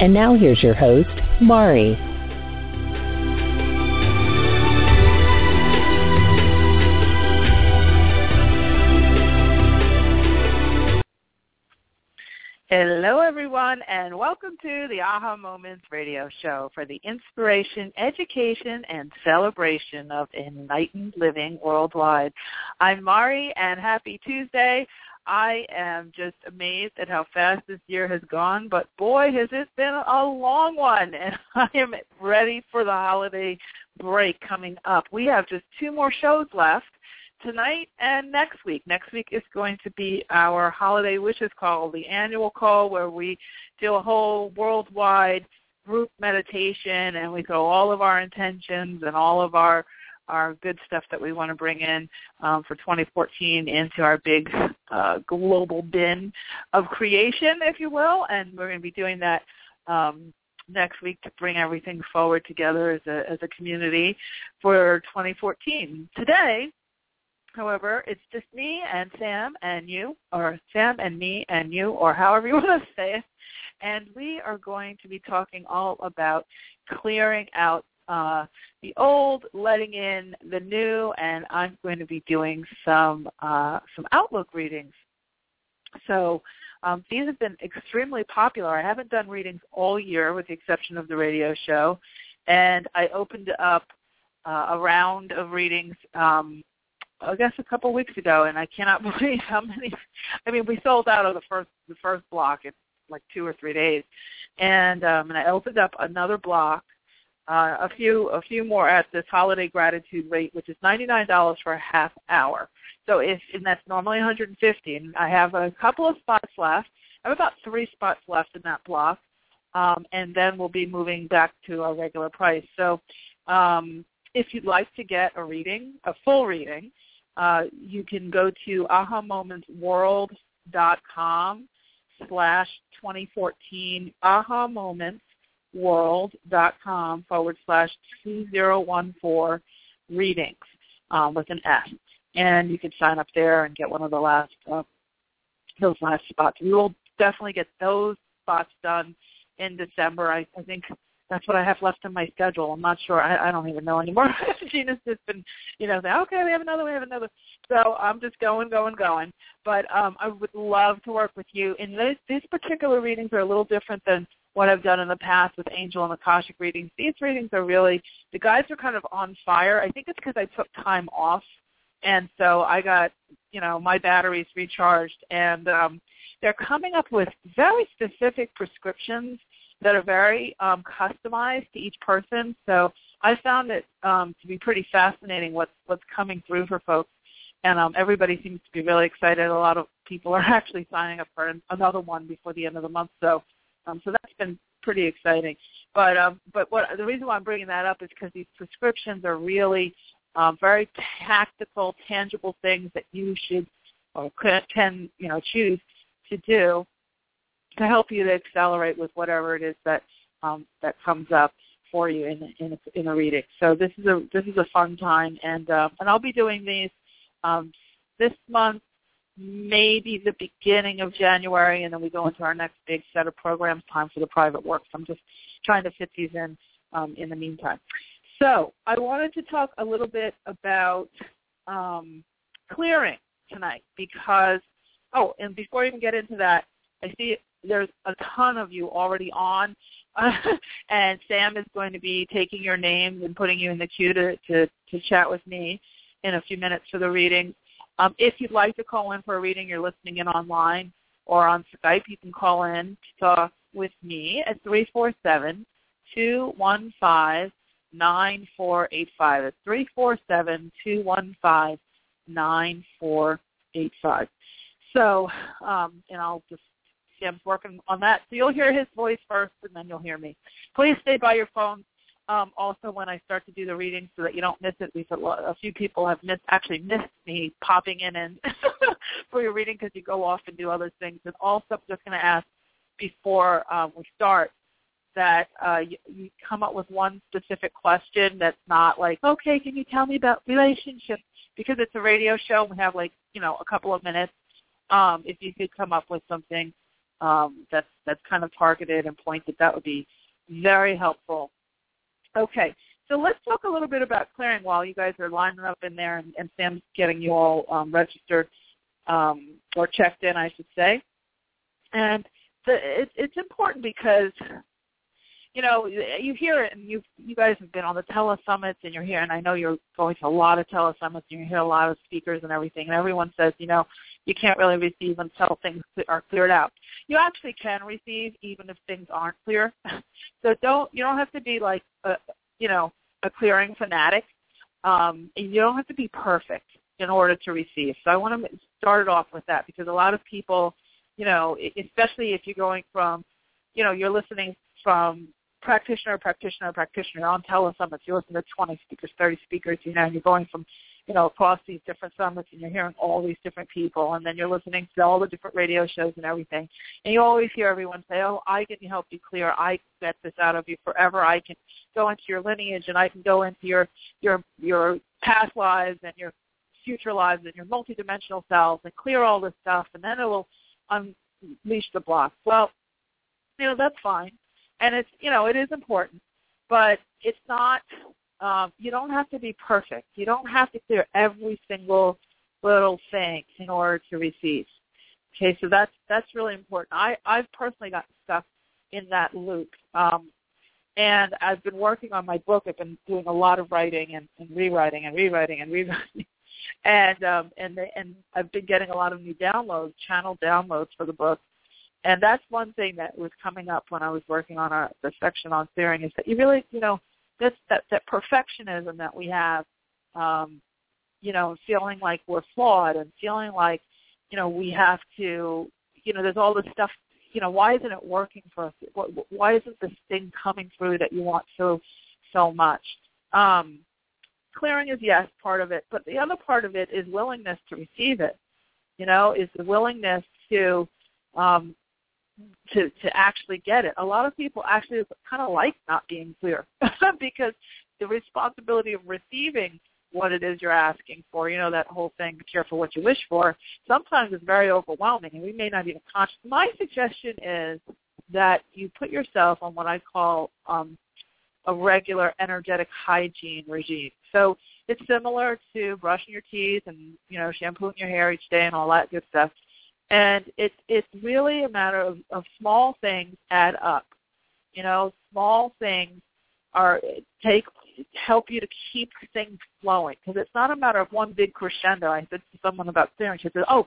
And now here's your host, Mari. Hello, everyone, and welcome to the Aha Moments radio show for the inspiration, education, and celebration of enlightened living worldwide. I'm Mari, and happy Tuesday. I am just amazed at how fast this year has gone, but boy, has it been a long one, and I am ready for the holiday break coming up. We have just two more shows left tonight and next week. Next week is going to be our holiday wishes call, the annual call where we do a whole worldwide group meditation and we throw all of our intentions and all of our our good stuff that we want to bring in um, for 2014 into our big uh, global bin of creation, if you will, and we're going to be doing that um, next week to bring everything forward together as a as a community for 2014. Today, However, it's just me and Sam and you, or Sam and me and you, or however you want to say it. And we are going to be talking all about clearing out uh, the old, letting in the new, and I'm going to be doing some uh, some Outlook readings. So um, these have been extremely popular. I haven't done readings all year, with the exception of the radio show, and I opened up uh, a round of readings um, I guess a couple weeks ago, and I cannot believe how many. I mean, we sold out of the first the first block in like two or three days, and um, and I opened up another block, uh, a few a few more at this holiday gratitude rate, which is ninety nine dollars for a half hour. So if and that's normally one hundred and fifty, and I have a couple of spots left. I have about three spots left in that block, um, and then we'll be moving back to our regular price. So um, if you'd like to get a reading, a full reading, uh, you can go to ahamomentsworld.com slash 2014 ahamomentsworld.com forward slash 2014 readings um, with an S. And you can sign up there and get one of the last uh, those last spots. We will definitely get those spots done in December. I, I think that's what I have left on my schedule. I'm not sure. I, I don't even know anymore. Gina's just been, you know, saying, okay, we have another, we have another. So I'm just going, going, going. But um, I would love to work with you. And these, these particular readings are a little different than what I've done in the past with Angel and Akashic readings. These readings are really, the guides are kind of on fire. I think it's because I took time off. And so I got, you know, my batteries recharged. And um, they're coming up with very specific prescriptions that are very um, customized to each person. So I found it um, to be pretty fascinating what's what's coming through for folks, and um, everybody seems to be really excited. A lot of people are actually signing up for another one before the end of the month. So um, so that's been pretty exciting. But um, but what the reason why I'm bringing that up is because these prescriptions are really um, very tactical, tangible things that you should or can you know choose to do to help you to accelerate with whatever it is that um, that comes up for you in in a, in a reading. So this is a this is a fun time, and uh, and I'll be doing these um, this month, maybe the beginning of January, and then we go into our next big set of programs. Time for the private work. So I'm just trying to fit these in um, in the meantime. So I wanted to talk a little bit about um, clearing tonight because oh, and before I even get into that, I see there's a ton of you already on, and Sam is going to be taking your names and putting you in the queue to, to, to chat with me in a few minutes for the reading. Um, if you'd like to call in for a reading, you're listening in online or on Skype, you can call in to talk with me at 347 215 9485. It's 347 215 9485. So, um, and I'll just Sam's working on that. So you'll hear his voice first, and then you'll hear me. Please stay by your phone. Um, also, when I start to do the reading, so that you don't miss it, because a few people have missed actually missed me popping in and for your reading because you go off and do other things. And also, I'm just going to ask before um, we start that uh, you, you come up with one specific question that's not like, okay, can you tell me about relationships? Because it's a radio show, we have like you know a couple of minutes. Um, if you could come up with something um, that's that's kind of targeted and pointed, that would be very helpful. Okay, so let's talk a little bit about clearing while you guys are lining up in there and, and Sam's getting you all um, registered um, or checked in, I should say. And the, it, it's important because you know, you hear it, and you you guys have been on the telesummits, and you're here, and I know you're going to a lot of telesummits, and you hear a lot of speakers and everything, and everyone says, you know, you can't really receive until things are cleared out. You actually can receive even if things aren't clear. so don't you don't have to be like a you know a clearing fanatic. Um, and you don't have to be perfect in order to receive. So I want to start it off with that because a lot of people, you know, especially if you're going from, you know, you're listening from practitioner, practitioner, practitioner on telesummits. You listen to 20 speakers, 30 speakers, you know, and you're going from, you know, across these different summits and you're hearing all these different people and then you're listening to all the different radio shows and everything. And you always hear everyone say, oh, I can help you clear. I get this out of you forever. I can go into your lineage and I can go into your, your, your past lives and your future lives and your multidimensional selves and clear all this stuff and then it will unleash the block. Well, you know, that's fine and it's you know it is important, but it's not. Um, you don't have to be perfect. You don't have to clear every single little thing in order to receive. Okay, so that's that's really important. I I've personally gotten stuck in that loop. Um, and I've been working on my book. I've been doing a lot of writing and, and rewriting and rewriting and rewriting, and um, and they, and I've been getting a lot of new downloads, channel downloads for the book. And that's one thing that was coming up when I was working on our, the section on clearing is that you really, you know, this that that perfectionism that we have, um, you know, feeling like we're flawed and feeling like, you know, we have to, you know, there's all this stuff. You know, why isn't it working for us? Why isn't this thing coming through that you want so so much? Um, clearing is yes part of it, but the other part of it is willingness to receive it. You know, is the willingness to um, to to actually get it. A lot of people actually kind of like not being clear because the responsibility of receiving what it is you're asking for, you know, that whole thing, be careful what you wish for, sometimes is very overwhelming and we may not even conscious. My suggestion is that you put yourself on what I call um, a regular energetic hygiene regime. So it's similar to brushing your teeth and, you know, shampooing your hair each day and all that good stuff. And it's it's really a matter of, of small things add up. You know, small things are take help you to keep things flowing because it's not a matter of one big crescendo. I said to someone about clearing, she said, "Oh,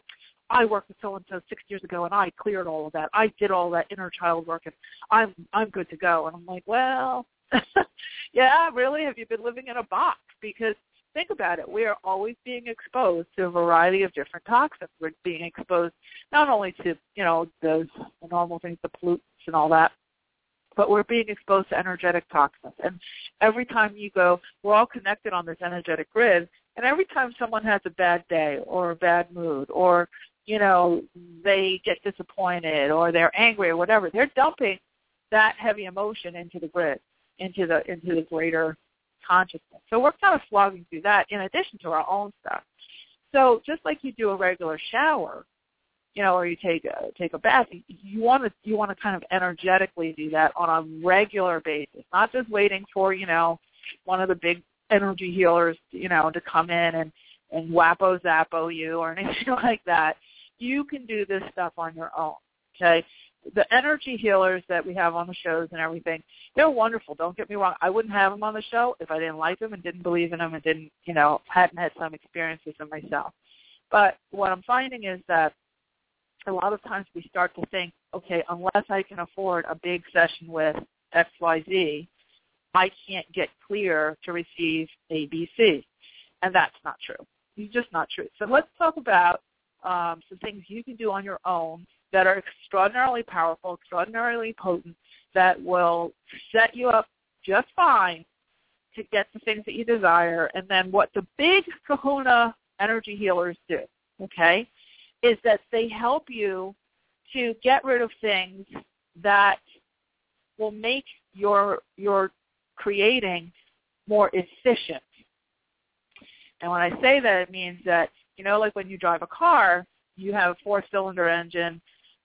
I worked with so and so six years ago, and I cleared all of that. I did all that inner child work, and I'm I'm good to go." And I'm like, "Well, yeah, really? Have you been living in a box? Because think about it. We are always being exposed to a variety of different toxins. We're being exposed not only to, you know, the, the normal things, the pollutants and all that, but we're being exposed to energetic toxins. And every time you go, we're all connected on this energetic grid, and every time someone has a bad day or a bad mood or, you know, they get disappointed or they're angry or whatever, they're dumping that heavy emotion into the grid, into the into the greater consciousness. So we're kind of slogging through that in addition to our own stuff. So just like you do a regular shower, you know, or you take a take a bath, you want to you want to kind of energetically do that on a regular basis, not just waiting for you know one of the big energy healers, you know, to come in and and whappo zappo you or anything like that. You can do this stuff on your own. Okay, the energy healers that we have on the shows and everything, they're wonderful. Don't get me wrong. I wouldn't have them on the show if I didn't like them and didn't believe in them and didn't, you know, hadn't had some experience with them myself. But what I'm finding is that a lot of times we start to think, okay, unless I can afford a big session with XYZ, I can't get clear to receive ABC. And that's not true. It's just not true. So let's talk about um, some things you can do on your own that are extraordinarily powerful, extraordinarily potent, that will set you up just fine to get the things that you desire. And then what the big kahuna energy healers do, okay, is that they help you to get rid of things that will make your your creating more efficient. And when I say that, it means that you know, like when you drive a car, you have a four-cylinder engine,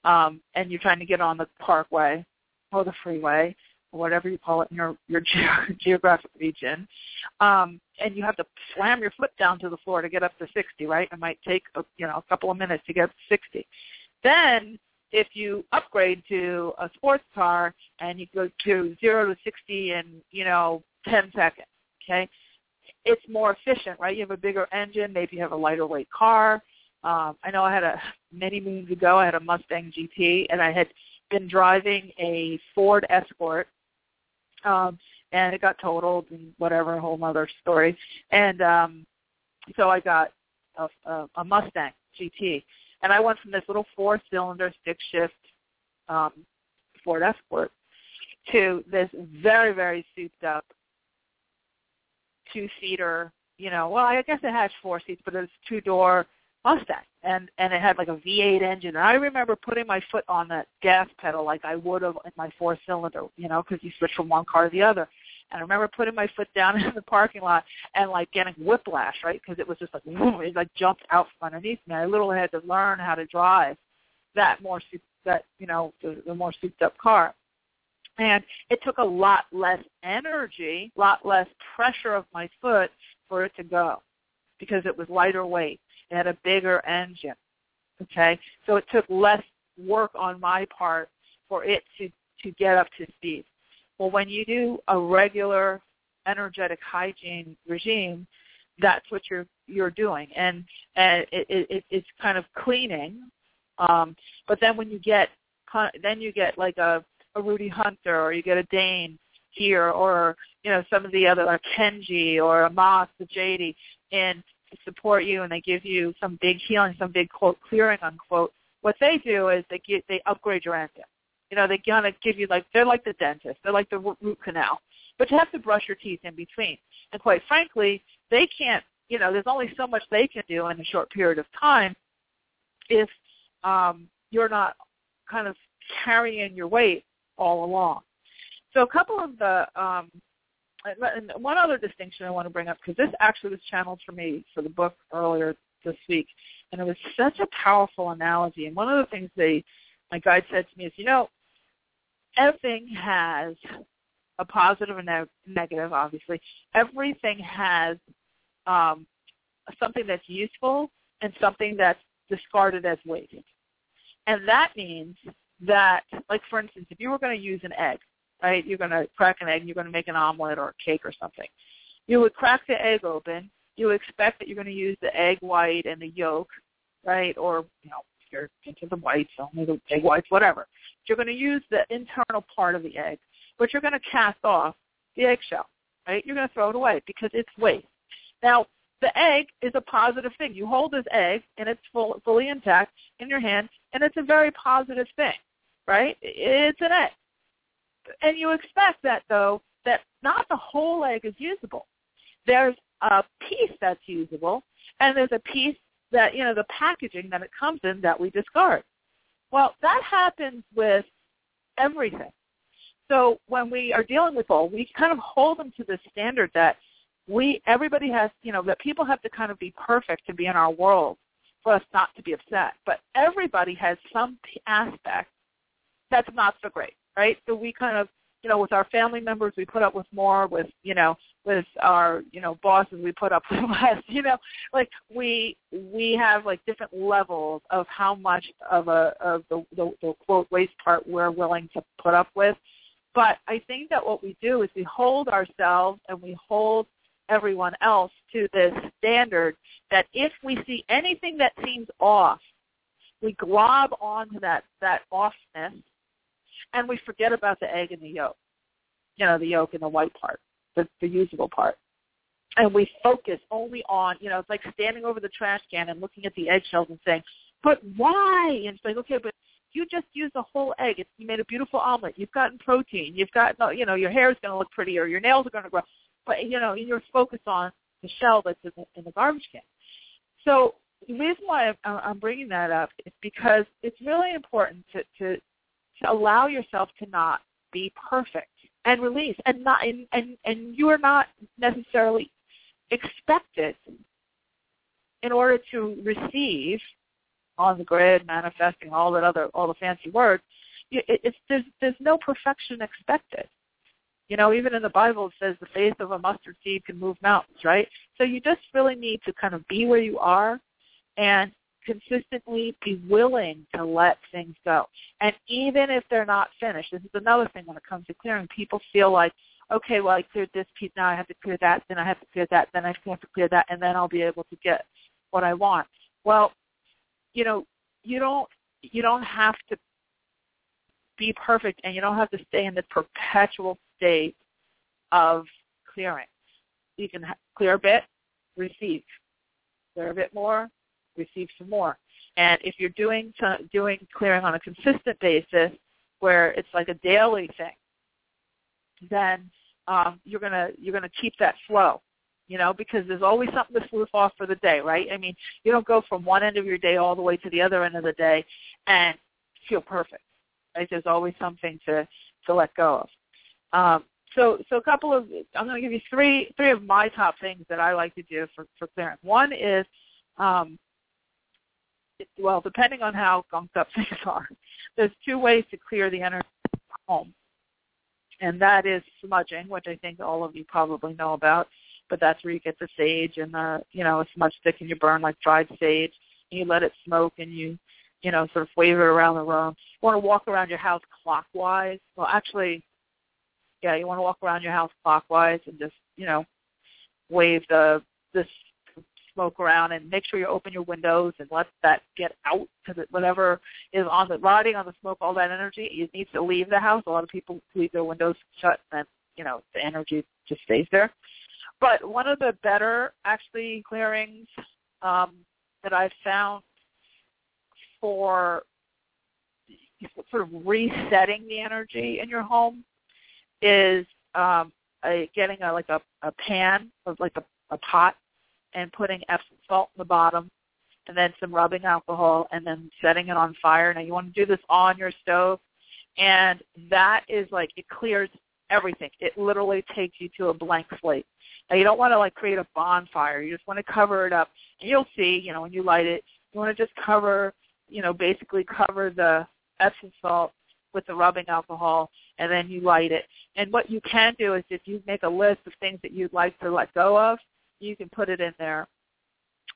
um, and you're trying to get on the parkway or the freeway or whatever you call it in your your ge- geographic region, um, and you have to slam your foot down to the floor to get up to 60. Right? It might take a, you know a couple of minutes to get up to 60. Then if you upgrade to a sports car and you go to zero to 60 in you know 10 seconds, okay, it's more efficient, right? You have a bigger engine, maybe you have a lighter weight car. Um, I know I had a many moons ago. I had a Mustang GT, and I had been driving a Ford Escort, um, and it got totaled and whatever, a whole other story. And um, so I got a, a, a Mustang GT, and I went from this little four-cylinder stick-shift um, Ford Escort to this very, very souped-up two-seater. You know, well, I guess it has four seats, but it's two-door Mustang, and and it had like a V8 engine. And I remember putting my foot on that gas pedal like I would have in my four-cylinder, you know, because you switch from one car to the other. And I remember putting my foot down in the parking lot and like getting whiplash, right? Because it was just like boom, it like jumped out from underneath me. I literally had to learn how to drive that more that you know the, the more souped up car. And it took a lot less energy, a lot less pressure of my foot for it to go because it was lighter weight. It had a bigger engine. Okay? So it took less work on my part for it to, to get up to speed. Well, when you do a regular energetic hygiene regime, that's what you're you're doing, and and it, it, it's kind of cleaning. Um, but then when you get then you get like a a Rudy Hunter or you get a Dain Heer or you know some of the other like Kenji or a Moss, the JD, and to support you and they give you some big healing, some big quote clearing unquote. What they do is they get they upgrade your engine. You know, they kind of give you like they're like the dentist, they're like the root canal, but you have to brush your teeth in between. And quite frankly, they can't. You know, there's only so much they can do in a short period of time if um, you're not kind of carrying your weight all along. So a couple of the um, and one other distinction I want to bring up because this actually was channeled for me for the book earlier this week, and it was such a powerful analogy. And one of the things they my guide said to me is, you know, everything has a positive and a negative. Obviously, everything has um, something that's useful and something that's discarded as waste. And that means that, like for instance, if you were going to use an egg, right, you're going to crack an egg, you're going to make an omelet or a cake or something, you would crack the egg open. You expect that you're going to use the egg white and the yolk, right, or you know, if you're into the whites, only the egg whites, whatever. You're going to use the internal part of the egg, but you're going to cast off the eggshell, right? You're going to throw it away because it's waste. Now, the egg is a positive thing. You hold this egg and it's full, fully intact in your hand, and it's a very positive thing right? It's an egg. And you expect that, though, that not the whole egg is usable. There's a piece that's usable, and there's a piece that, you know, the packaging that it comes in that we discard. Well, that happens with everything. So when we are dealing with all, we kind of hold them to the standard that we, everybody has, you know, that people have to kind of be perfect to be in our world for us not to be upset. But everybody has some aspect that's not so great, right? So we kind of, you know, with our family members, we put up with more. With you know, with our you know bosses, we put up with less. You know, like we we have like different levels of how much of a of the, the, the quote waste part we're willing to put up with. But I think that what we do is we hold ourselves and we hold everyone else to this standard that if we see anything that seems off, we glob onto that that offness and we forget about the egg and the yolk. You know, the yolk and the white part, the, the usable part. And we focus only on, you know, it's like standing over the trash can and looking at the eggshells and saying, but why? And it's like, okay, but you just use a whole egg, it's, you made a beautiful omelet. You've gotten protein. You've got, you know, your hair is going to look prettier. Your nails are going to grow. But you know, you're focused on the shell that's in the, in the garbage can. So the reason why I'm, I'm bringing that up is because it's really important to, to to allow yourself to not be perfect and release and not and and, and you are not necessarily expected in order to receive on the grid manifesting all that other all the fancy words it, it's there's there's no perfection expected. You know even in the bible it says the faith of a mustard seed can move mountains right? So you just really need to kind of be where you are and consistently be willing to let things go. And even if they're not finished, this is another thing when it comes to clearing. People feel like, okay, well, I cleared this piece, now I have to clear that, then I have to clear that, then I have to clear that, and then I'll be able to get what I want. Well, you know, you don't you don't have to be perfect, and you don't have to stay in the perpetual state of clearing. You can clear a bit, receive. Clear a bit more, receive some more. And if you're doing doing clearing on a consistent basis, where it's like a daily thing, then um, you're gonna you're gonna keep that flow, you know, because there's always something to sloof off for the day, right? I mean, you don't go from one end of your day all the way to the other end of the day and feel perfect, right? There's always something to to let go of. Um, so so a couple of I'm going to give you three three of my top things that I like to do for for clearing. One is um, well, depending on how gunked up things are, there's two ways to clear the energy home. And that is smudging, which I think all of you probably know about. But that's where you get the sage and the, you know, a smudge stick and you burn like dried sage. And you let it smoke and you, you know, sort of wave it around the room. You want to walk around your house clockwise. Well, actually, yeah, you want to walk around your house clockwise and just, you know, wave the this smoke around and make sure you open your windows and let that get out because whatever is on the riding on the smoke, all that energy, it needs to leave the house. A lot of people leave their windows shut and you know the energy just stays there. But one of the better actually clearings um, that I've found for sort of resetting the energy in your home is um, a, getting a like a, a pan like a, a pot and putting Epsom salt in the bottom and then some rubbing alcohol and then setting it on fire. Now you want to do this on your stove and that is like it clears everything. It literally takes you to a blank slate. Now you don't want to like create a bonfire. You just want to cover it up. And you'll see, you know, when you light it, you want to just cover, you know, basically cover the Epsom salt with the rubbing alcohol and then you light it. And what you can do is if you make a list of things that you'd like to let go of, you can put it in there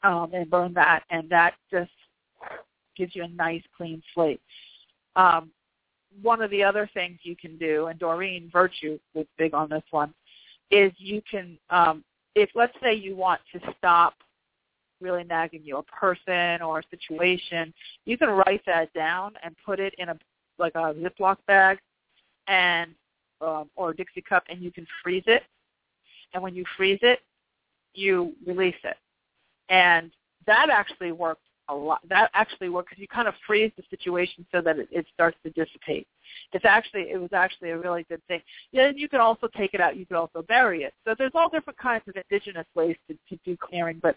um, and burn that, and that just gives you a nice clean slate. Um, one of the other things you can do, and Doreen Virtue was big on this one, is you can, um, if let's say you want to stop really nagging you, a person or a situation, you can write that down and put it in a like a Ziploc bag and um, or a Dixie cup, and you can freeze it. And when you freeze it, you release it. And that actually worked a lot. That actually worked because you kind of freeze the situation so that it, it starts to dissipate. It's actually it was actually a really good thing. Yeah, you can also take it out. You can also bury it. So there's all different kinds of indigenous ways to, to do clearing. But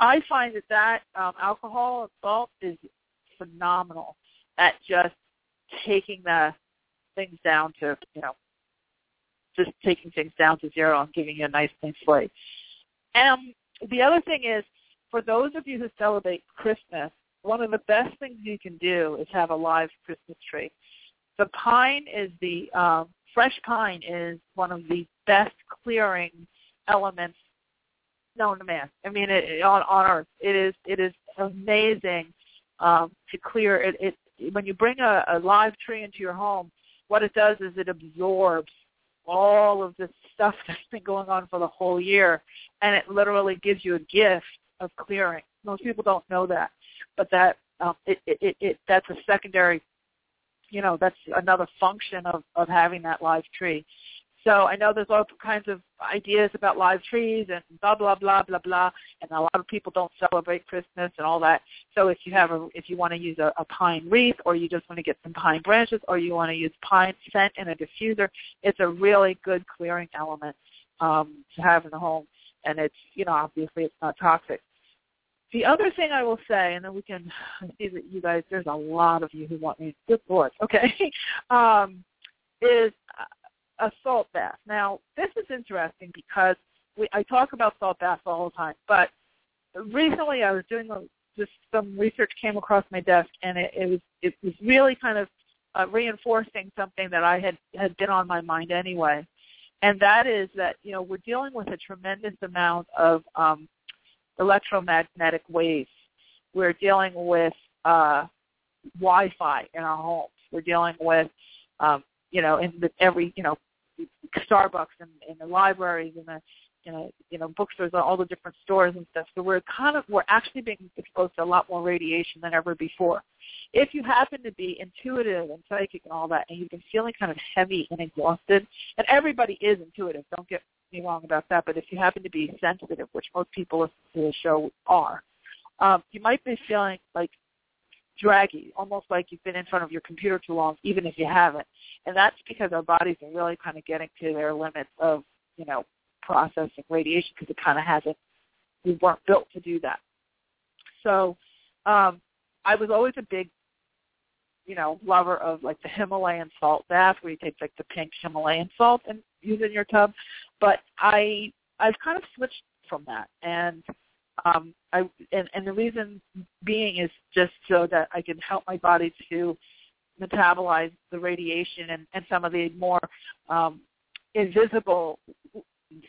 I find that that um, alcohol and salt is phenomenal at just taking the things down to you know just taking things down to zero and giving you a nice clean slate. And the other thing is, for those of you who celebrate Christmas, one of the best things you can do is have a live Christmas tree. The pine is the um, fresh pine is one of the best clearing elements known to man. I mean, it, on on Earth, it is it is amazing um, to clear it. It when you bring a, a live tree into your home, what it does is it absorbs all of this stuff that's been going on for the whole year, and it literally gives you a gift of clearing. Most people don't know that, but that um, it, it, it, it that's a secondary, you know, that's another function of of having that live tree. So I know there's all kinds of ideas about live trees and blah blah blah blah blah, and a lot of people don't celebrate Christmas and all that. So if you have a if you want to use a, a pine wreath, or you just want to get some pine branches, or you want to use pine scent in a diffuser, it's a really good clearing element um, to have in the home, and it's you know obviously it's not toxic. The other thing I will say, and then we can see that you guys, there's a lot of you who want me. Good Lord, okay, um, is a salt bath. Now, this is interesting because we, I talk about salt baths all the time, but recently I was doing a, just some research came across my desk, and it, it was it was really kind of uh, reinforcing something that I had had been on my mind anyway, and that is that you know we're dealing with a tremendous amount of um, electromagnetic waves. We're dealing with uh, Wi-Fi in our homes. We're dealing with um, you know, in the, every, you know, Starbucks and in the libraries and the, you know, you know, bookstores, all the different stores and stuff. So we're kind of, we're actually being exposed to a lot more radiation than ever before. If you happen to be intuitive and psychic and all that, and you've been feeling kind of heavy and exhausted, and everybody is intuitive, don't get me wrong about that, but if you happen to be sensitive, which most people listen to the show are, um, you might be feeling like draggy, almost like you've been in front of your computer too long, even if you haven't. And that's because our bodies are really kind of getting to their limits of, you know, processing radiation because it kind of hasn't, we weren't built to do that. So um, I was always a big, you know, lover of like the Himalayan salt bath where you take like the pink Himalayan salt and use it in your tub. But I, I've kind of switched from that. And um, I and, and the reason being is just so that I can help my body to metabolize the radiation and, and some of the more um, invisible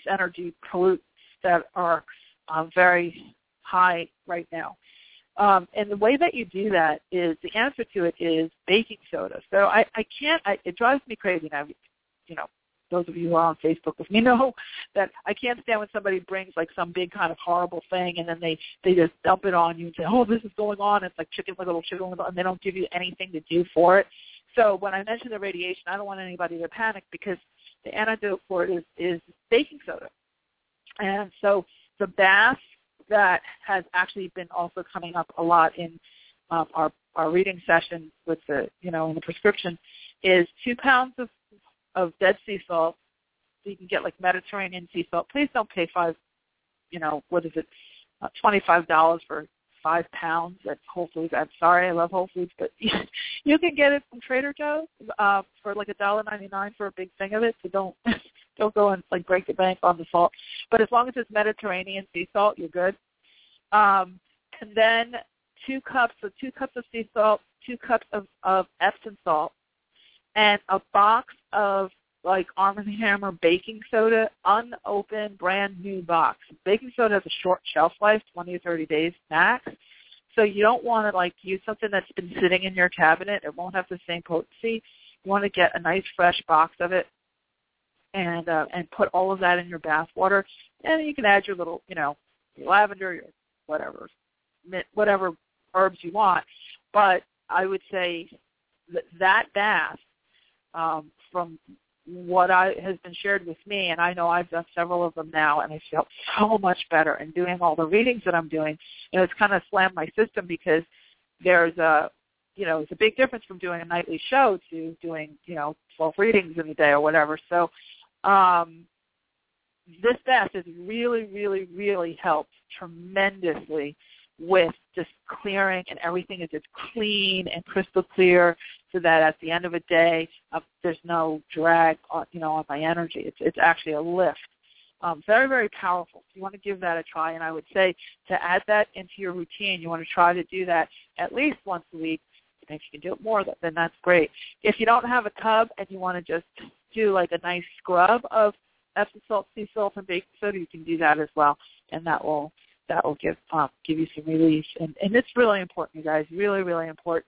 energy pollutants that are uh, very high right now. Um, and the way that you do that is the answer to it is baking soda. So I, I can't. I, it drives me crazy now. You know, those of you who are on Facebook with me know that I can't stand when somebody brings like some big kind of horrible thing and then they they just dump it on you and say, "Oh, this is going on." It's like chicken little chicken little, and they don't give you anything to do for it. So when I mention the radiation, I don't want anybody to panic because the antidote for it is is baking soda. And so the bath that has actually been also coming up a lot in um, our our reading session with the you know in the prescription is two pounds of of Dead Sea salt. So you can get like Mediterranean sea salt. Please don't pay five, you know, what is it, uh, twenty-five dollars for five pounds at Whole Foods. I'm sorry, I love Whole Foods, but you can get it from Trader Joe's uh, for like a dollar ninety-nine for a big thing of it. So don't don't go and like break the bank on the salt. But as long as it's Mediterranean sea salt, you're good. Um, and then two cups, so two cups of sea salt, two cups of, of Epsom salt, and a box of like Arm & Hammer baking soda, unopened, brand new box. Baking soda has a short shelf life, 20 or 30 days max. So you don't want to like use something that's been sitting in your cabinet. It won't have the same potency. You want to get a nice fresh box of it and uh, and put all of that in your bath water. And you can add your little, you know, your lavender, your whatever, whatever herbs you want. But I would say that that bath um, from what I has been shared with me, and I know I've done several of them now, and I feel so much better. And doing all the readings that I'm doing, you know, it's kind of slammed my system because there's a, you know, it's a big difference from doing a nightly show to doing, you know, 12 readings in a day or whatever. So, um, this bath has really, really, really helped tremendously with just clearing and everything is just clean and crystal clear so that at the end of a day uh, there's no drag on you know on my energy. It's it's actually a lift. Um, very very powerful. So you want to give that a try and i would say to add that into your routine you want to try to do that at least once a week. And if you can do it more then that's great. If you don't have a tub and you want to just do like a nice scrub of Epsom salt, sea salt, and baking soda, you can do that as well, and that will that will give um, give you some relief. And, and it's really important, you guys. Really, really important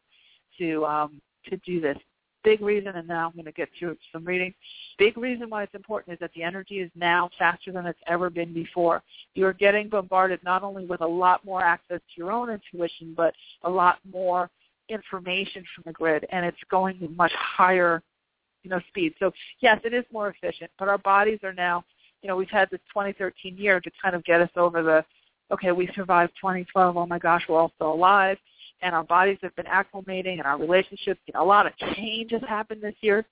to um, to do this. Big reason, and now I'm going to get through some reading. Big reason why it's important is that the energy is now faster than it's ever been before. You're getting bombarded not only with a lot more access to your own intuition, but a lot more information from the grid, and it's going much higher you know, speed. So yes, it is more efficient, but our bodies are now, you know, we've had this 2013 year to kind of get us over the, okay, we survived 2012. Oh my gosh, we're all still alive, and our bodies have been acclimating, and our relationships. You know, a lot of change has happened this year.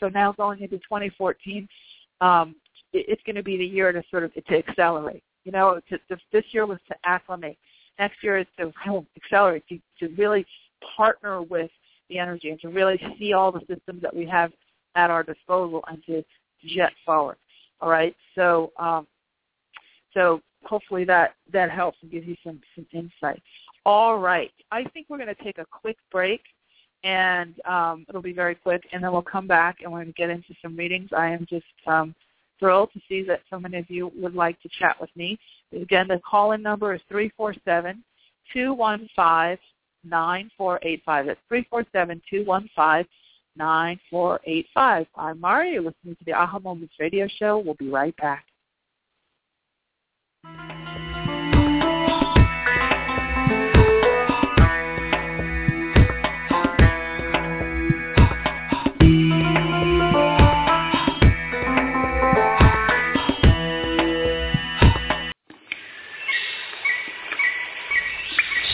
So now going into 2014, um, it, it's going to be the year to sort of to accelerate. You know, to, to, this year was to acclimate. Next year is to accelerate, to, to really partner with the energy and to really see all the systems that we have at our disposal and to jet forward. All right. So um, so hopefully that that helps and gives you some some insight. All right. I think we're going to take a quick break and um, it'll be very quick, and then we'll come back and we're going to get into some readings. I am just um, thrilled to see that so many of you would like to chat with me. Again, the call-in number is three four seven two one five nine four eight five. That's three four seven two one five nine four eight five. I'm Mari. You're listening to the Aha Moments Radio Show. We'll be right back.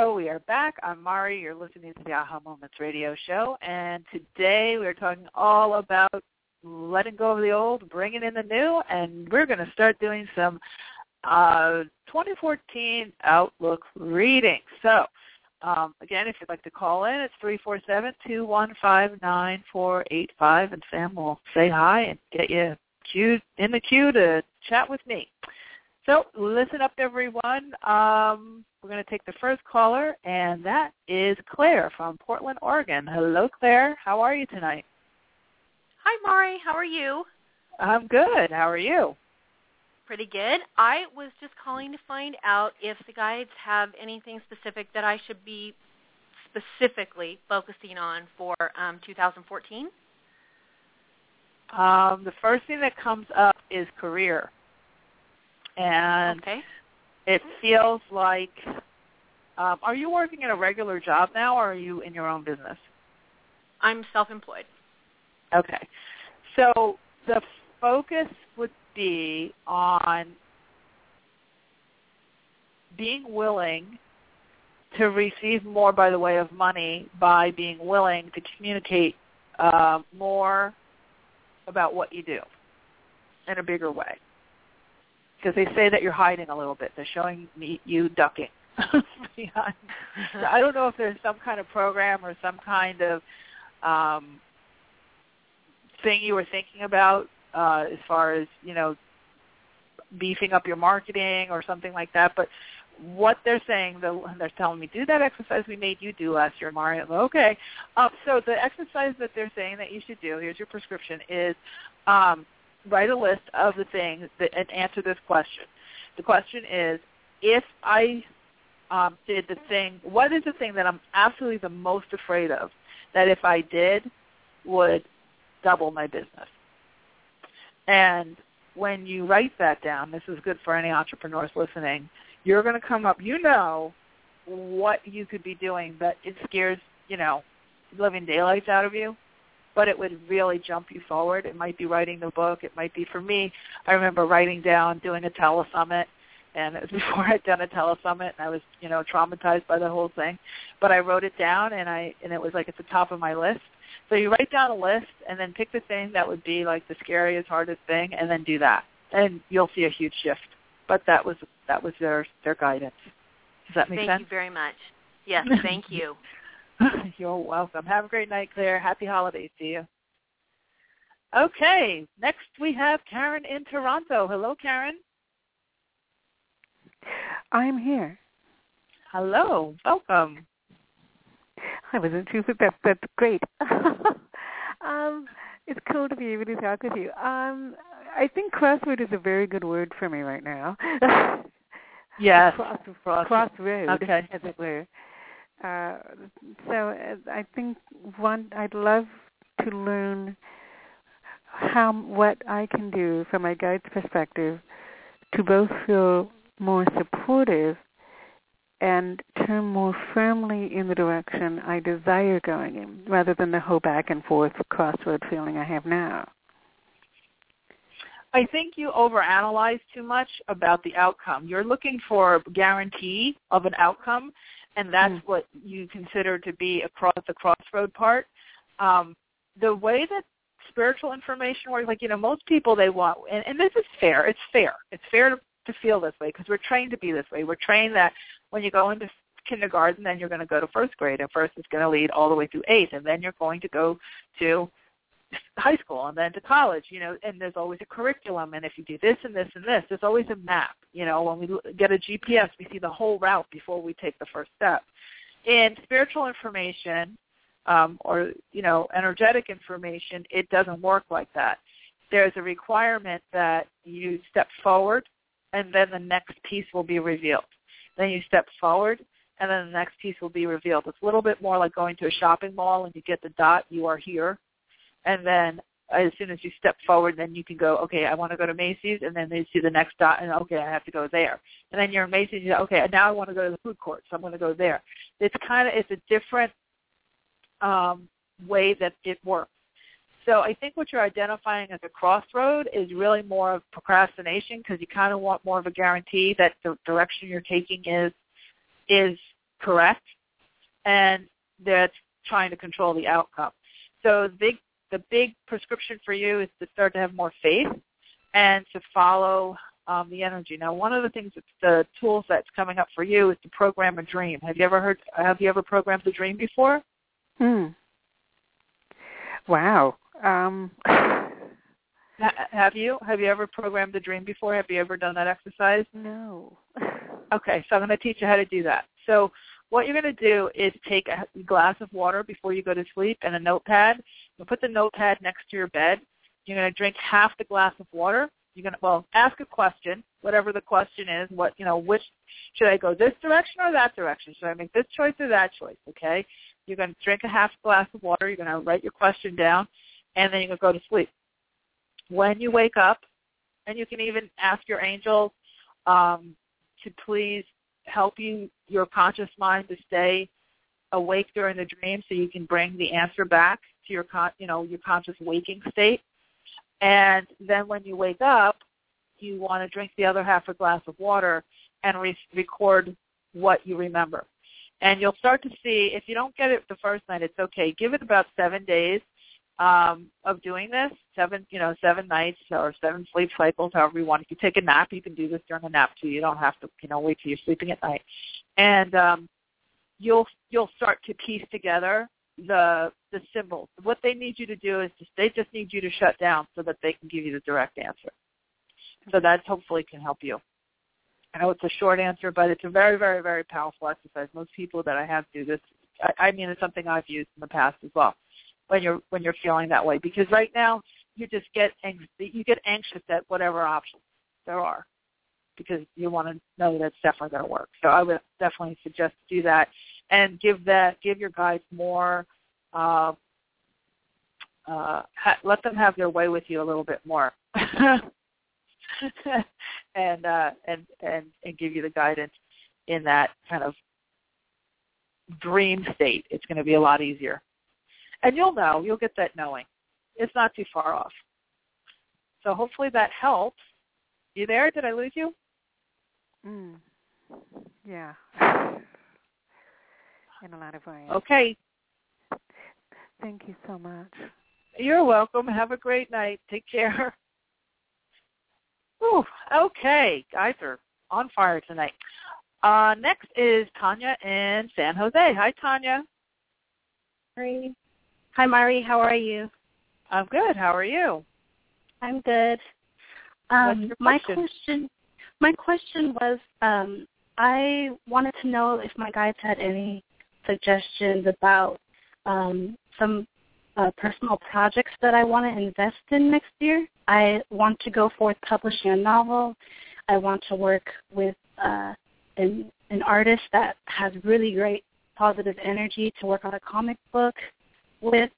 Hello, we are back. I'm Mari. You're listening to the Aha Moments radio show, and today we're talking all about letting go of the old, bringing in the new, and we're going to start doing some uh, 2014 Outlook readings. So, um, again, if you'd like to call in, it's 347-215-9485, and Sam will say hi and get you queued in the queue to chat with me. So listen up, everyone. Um, we're going to take the first caller, and that is Claire from Portland, Oregon. Hello, Claire. How are you tonight? Hi, Mari. How are you? I'm good. How are you? Pretty good. I was just calling to find out if the guides have anything specific that I should be specifically focusing on for um, 2014. Um, the first thing that comes up is career and okay. it feels like. Um, are you working at a regular job now, or are you in your own business? I'm self-employed. Okay, so the focus would be on being willing to receive more by the way of money by being willing to communicate uh, more about what you do. in a bigger way. Because they say that you're hiding a little bit. They're showing me you ducking. So I don't know if there's some kind of program or some kind of um, thing you were thinking about uh, as far as you know beefing up your marketing or something like that. But what they're saying, they're telling me, do that exercise we made you do last year, Mario. Okay. Um, so the exercise that they're saying that you should do, here's your prescription, is um, write a list of the things that, and answer this question. The question is, if I um, did the thing, what is the thing that I'm absolutely the most afraid of that if I did would double my business? And when you write that down, this is good for any entrepreneurs listening, you're going to come up, you know what you could be doing that it scares, you know, living daylights out of you, but it would really jump you forward. It might be writing the book. It might be for me, I remember writing down, doing a telesummit, and it was before I'd done a telesummit, and I was, you know, traumatized by the whole thing. But I wrote it down, and I and it was like at the top of my list. So you write down a list, and then pick the thing that would be like the scariest, hardest thing, and then do that, and you'll see a huge shift. But that was that was their their guidance. Does that make thank sense? Thank you very much. Yes, thank you. You're welcome. Have a great night, Claire. Happy holidays to you. Okay, next we have Karen in Toronto. Hello, Karen. I'm here. Hello. Welcome. I wasn't sure if that that's great. um, it's cool to be able to talk with you. Um, I think crossroad is a very good word for me right now. yes. Cross, crossroad, okay. as it were. Uh, so uh, I think one, I'd love to learn how what I can do from my guide's perspective to both feel more supportive and turn more firmly in the direction I desire going in, rather than the whole back and forth crossroad feeling I have now. I think you overanalyze too much about the outcome. You're looking for a guarantee of an outcome, and that's mm. what you consider to be across the crossroad part. Um, the way that spiritual information works, like you know, most people they want, and, and this is fair. It's fair. It's fair to to feel this way because we're trained to be this way. We're trained that when you go into kindergarten, then you're going to go to first grade, and first is going to lead all the way through eighth, and then you're going to go to high school and then to college, you know, and there's always a curriculum and if you do this and this and this, there's always a map, you know, when we get a GPS, we see the whole route before we take the first step. In spiritual information um, or, you know, energetic information, it doesn't work like that. There's a requirement that you step forward and then the next piece will be revealed. Then you step forward, and then the next piece will be revealed. It's a little bit more like going to a shopping mall and you get the dot, you are here. And then as soon as you step forward, then you can go, okay, I want to go to Macy's, and then they see the next dot, and okay, I have to go there. And then you're in Macy's, you say, okay, now I want to go to the food court, so I'm going to go there. It's kind of, it's a different um, way that it works. So I think what you're identifying as a crossroad is really more of procrastination because you kind of want more of a guarantee that the direction you're taking is is correct, and that's trying to control the outcome. So the big the big prescription for you is to start to have more faith and to follow um, the energy. Now, one of the things, that's the tools that's coming up for you is to program a dream. Have you ever heard? Have you ever programmed a dream before? Hmm. Wow. Um, have you? Have you ever programmed a dream before? Have you ever done that exercise? No. okay, so I'm going to teach you how to do that. So what you're going to do is take a glass of water before you go to sleep and a notepad. You put the notepad next to your bed. You're going to drink half the glass of water. You're going to well ask a question, whatever the question is. What you know, which should I go this direction or that direction? Should I make this choice or that choice? Okay. You're going to drink a half glass of water. You're going to write your question down and then you can go to sleep. When you wake up, and you can even ask your angels um, to please help you, your conscious mind, to stay awake during the dream, so you can bring the answer back to your, con- you know, your conscious waking state. And then when you wake up, you want to drink the other half a glass of water and re- record what you remember. And you'll start to see, if you don't get it the first night, it's okay. Give it about seven days um, of doing this, seven, you know, seven nights or seven sleep cycles, however you want. If you take a nap, you can do this during a nap too. You don't have to, you know, wait till you're sleeping at night. And um, you'll you'll start to piece together the the symbols. What they need you to do is just, they just need you to shut down so that they can give you the direct answer. So that hopefully can help you. I know it's a short answer, but it's a very, very, very powerful exercise. Most people that I have do this. I, I mean, it's something I've used in the past as well. When you're when you're feeling that way, because right now you just get you get anxious at whatever options there are, because you want to know that it's definitely going to work. So I would definitely suggest do that and give that give your guys more. Uh, uh, ha- let them have their way with you a little bit more. and uh, and and and give you the guidance in that kind of dream state. It's going to be a lot easier, and you'll know. You'll get that knowing. It's not too far off. So hopefully that helps. You there? Did I lose you? Mm. Yeah. In a lot of ways. Okay. Thank you so much. You're welcome. Have a great night. Take care. Ooh, okay, guys are on fire tonight. Uh, next is Tanya in San Jose. Hi, Tanya. Hi. Hi, Mari. How are you? I'm good. How are you? I'm good. Um, my question, my question was, um, I wanted to know if my guides had any suggestions about um, some uh, personal projects that I want to invest in next year. I want to go forth publishing a novel. I want to work with uh, an, an artist that has really great positive energy to work on a comic book with.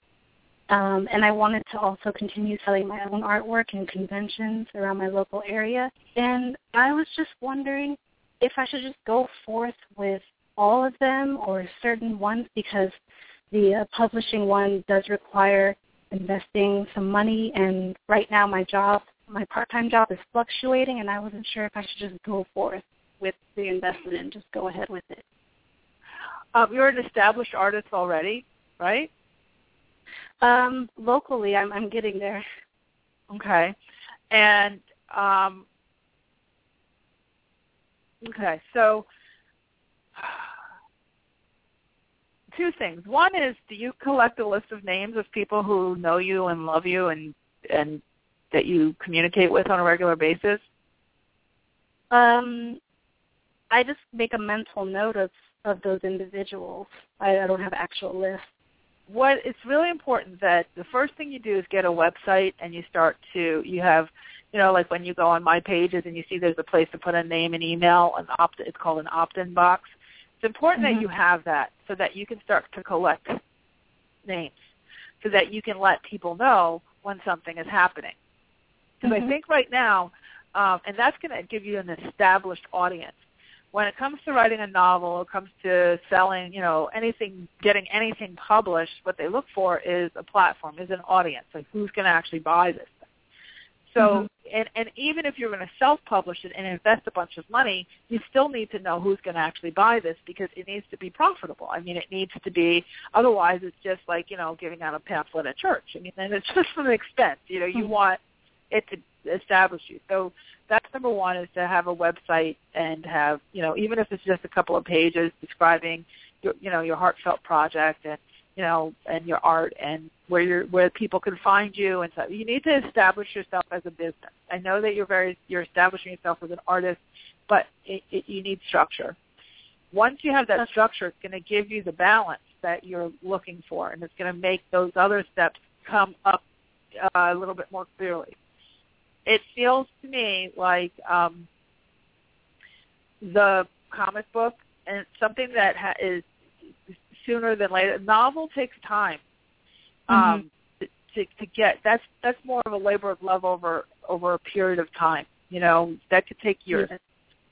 Um, and I wanted to also continue selling my own artwork in conventions around my local area. And I was just wondering if I should just go forth with all of them or certain ones because the uh, publishing one does require investing some money, and right now my job, my part-time job is fluctuating, and I wasn't sure if I should just go forth with the investment and just go ahead with it. Um, you're an established artist already, right? Um, locally, I'm, I'm getting there. Okay, and um, okay, so two things. One is, do you collect a list of names of people who know you and love you and and that you communicate with on a regular basis? Um, I just make a mental note of of those individuals. I, I don't have actual lists. What it's really important that the first thing you do is get a website and you start to you have you know like when you go on my pages and you see there's a place to put a name and email an opt it's called an opt-in box it's important mm-hmm. that you have that so that you can start to collect names so that you can let people know when something is happening. Because mm-hmm. I think right now, um, and that's going to give you an established audience. When it comes to writing a novel, it comes to selling, you know, anything, getting anything published, what they look for is a platform, is an audience, like who's going to actually buy this thing. so, mm-hmm. and, and even if you're going to self-publish it and invest a bunch of money, you still need to know who's going to actually buy this because it needs to be profitable. I mean, it needs to be. Otherwise, it's just like you know giving out a pamphlet at church. I mean, and it's just an expense. You know, you mm-hmm. want it to establish you. So that's number one is to have a website and have you know even if it's just a couple of pages describing your you know your heartfelt project and you know, and your art and where you're where people can find you and stuff. You need to establish yourself as a business. I know that you're very you're establishing yourself as an artist, but it, it, you need structure. Once you have that structure, it's going to give you the balance that you're looking for, and it's going to make those other steps come up uh, a little bit more clearly. It feels to me like um, the comic book and something that ha- is sooner than later. Novel takes time mm-hmm. um, to, to to get. That's that's more of a labor of love over over a period of time. You know, that could take years. Mm-hmm.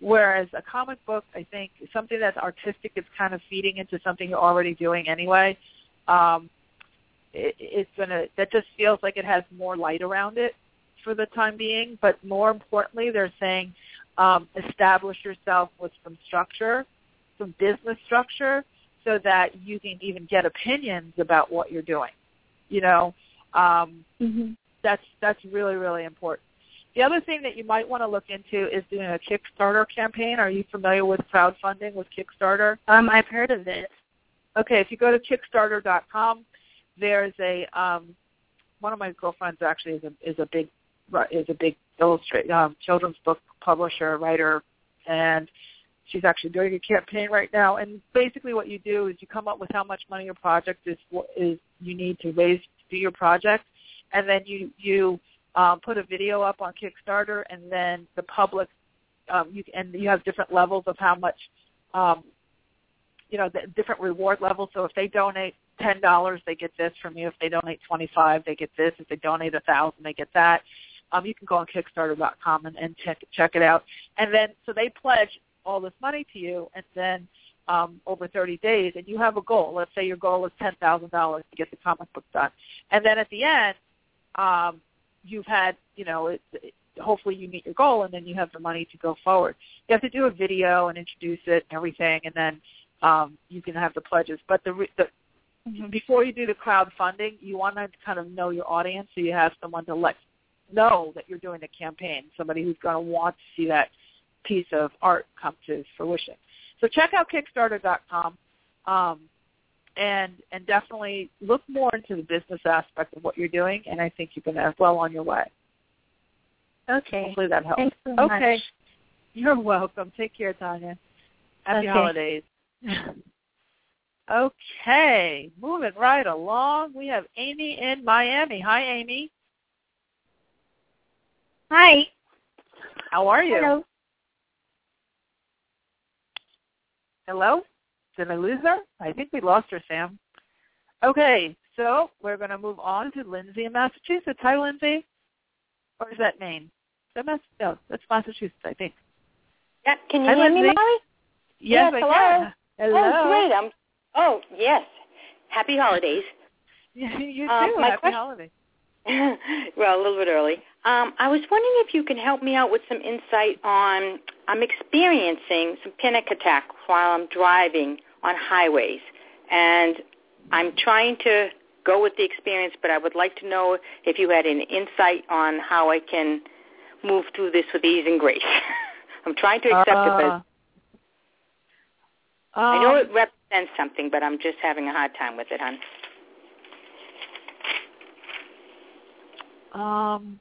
Whereas a comic book, I think, something that's artistic, is kind of feeding into something you're already doing anyway. Um, it, it's gonna. That just feels like it has more light around it for the time being. But more importantly, they're saying um, establish yourself with some structure, some business structure, so that you can even get opinions about what you're doing. You know, Um, mm-hmm. That's that's really really important. The other thing that you might want to look into is doing a Kickstarter campaign. Are you familiar with crowdfunding with Kickstarter? Um, I've heard of it. Okay, if you go to Kickstarter.com, there's a um, one of my girlfriends actually is a is a big is a big illustrate um, children's book publisher writer, and she's actually doing a campaign right now. And basically, what you do is you come up with how much money your project is is you need to raise to do your project, and then you you um, put a video up on Kickstarter, and then the public um, you and you have different levels of how much um, you know the different reward levels. So if they donate ten dollars, they get this from you. If they donate twenty five, they get this. If they donate a thousand, they get that. Um, you can go on Kickstarter.com and, and check check it out. And then so they pledge all this money to you, and then um, over 30 days, and you have a goal. Let's say your goal is ten thousand dollars to get the comic book done, and then at the end, um, you've had you know it, it, hopefully you meet your goal, and then you have the money to go forward. You have to do a video and introduce it and everything, and then um, you can have the pledges. But the, the before you do the crowdfunding, you want to kind of know your audience, so you have someone to let know that you're doing the campaign, somebody who's going to want to see that piece of art come to fruition. So check out Kickstarter.com, um, and and definitely look more into the business aspect of what you're doing, and I think you're going to well on your way. Okay. Hopefully that helps. Thanks so okay. Much. You're welcome. Take care, Tanya. Happy okay. holidays. okay, moving right along. We have Amy in Miami. Hi, Amy. Hi. How are you? Hello. Hello? Did I lose her? I think we lost her, Sam. Okay, so we're going to move on to Lindsay in Massachusetts. Hi, Lindsay. Or is that Maine? Is that Mass- no, that's Massachusetts, I think. Yeah, can you Hi, hear Lindsay. me, Molly? Yes, Yes, I hello. can. Hello. Oh, great. I'm, oh, yes. Happy holidays. you too. Um, my Happy question- holidays. well, a little bit early. Um, I was wondering if you can help me out with some insight on I'm experiencing some panic attacks while I'm driving on highways, and I'm trying to go with the experience, but I would like to know if you had any insight on how I can move through this with ease and grace. I'm trying to accept it, but Uh, I know um, it represents something, but I'm just having a hard time with it, hon. Um,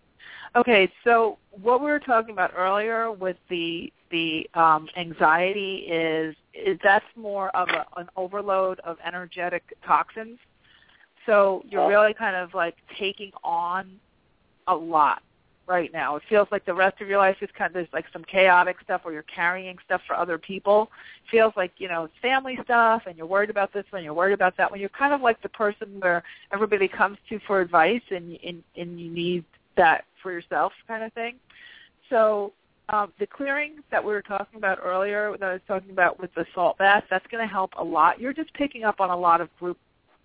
okay, so what we were talking about earlier with the the um, anxiety is is that's more of a, an overload of energetic toxins. So you're Oh. really kind of like taking on a lot right now. It feels like the rest of your life is kind of there's like some chaotic stuff where you're carrying stuff for other people. It feels like you know it's family stuff, and you're worried about this one, you're worried about that one. You're kind of like the person where everybody comes to for advice, and and and you need that for yourself, kind of thing. So um, the clearing that we were talking about earlier, that I was talking about with the salt bath, that's going to help a lot. You're just picking up on a lot of group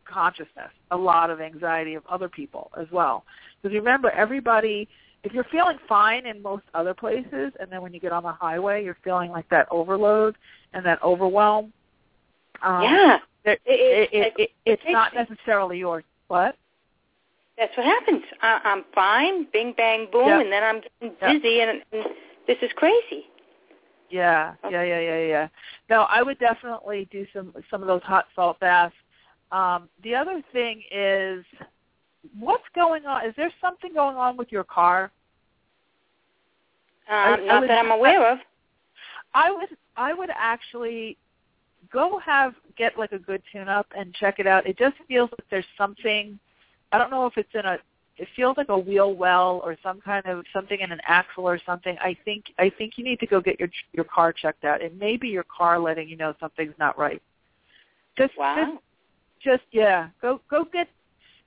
consciousness, a lot of anxiety of other people as well. Because remember, everybody, if you're feeling fine in most other places, and then when you get on the highway, you're feeling like that overload and that overwhelm. Um, yeah, there- It- it, it, it, it's it not necessarily yours. What? that's what happens. I, I'm fine, bing, bang, boom, Yep. and then I'm getting Yep. dizzy, and, and this is crazy. Yeah, yeah, yeah, yeah, yeah. No, I would definitely do some some of those hot salt baths. Um, the other thing is, what's going on? Is there something going on with your car? Um, I not would- that I'm aware of. I would I would actually go have get like a good tune up and check it out. It just feels like there's something I don't know if it's in a it feels like a wheel well or some kind of something in an axle or something. I think I think you need to go get your your car checked out. It may be your car letting you know something's not right. Just Wow. just just yeah, go go get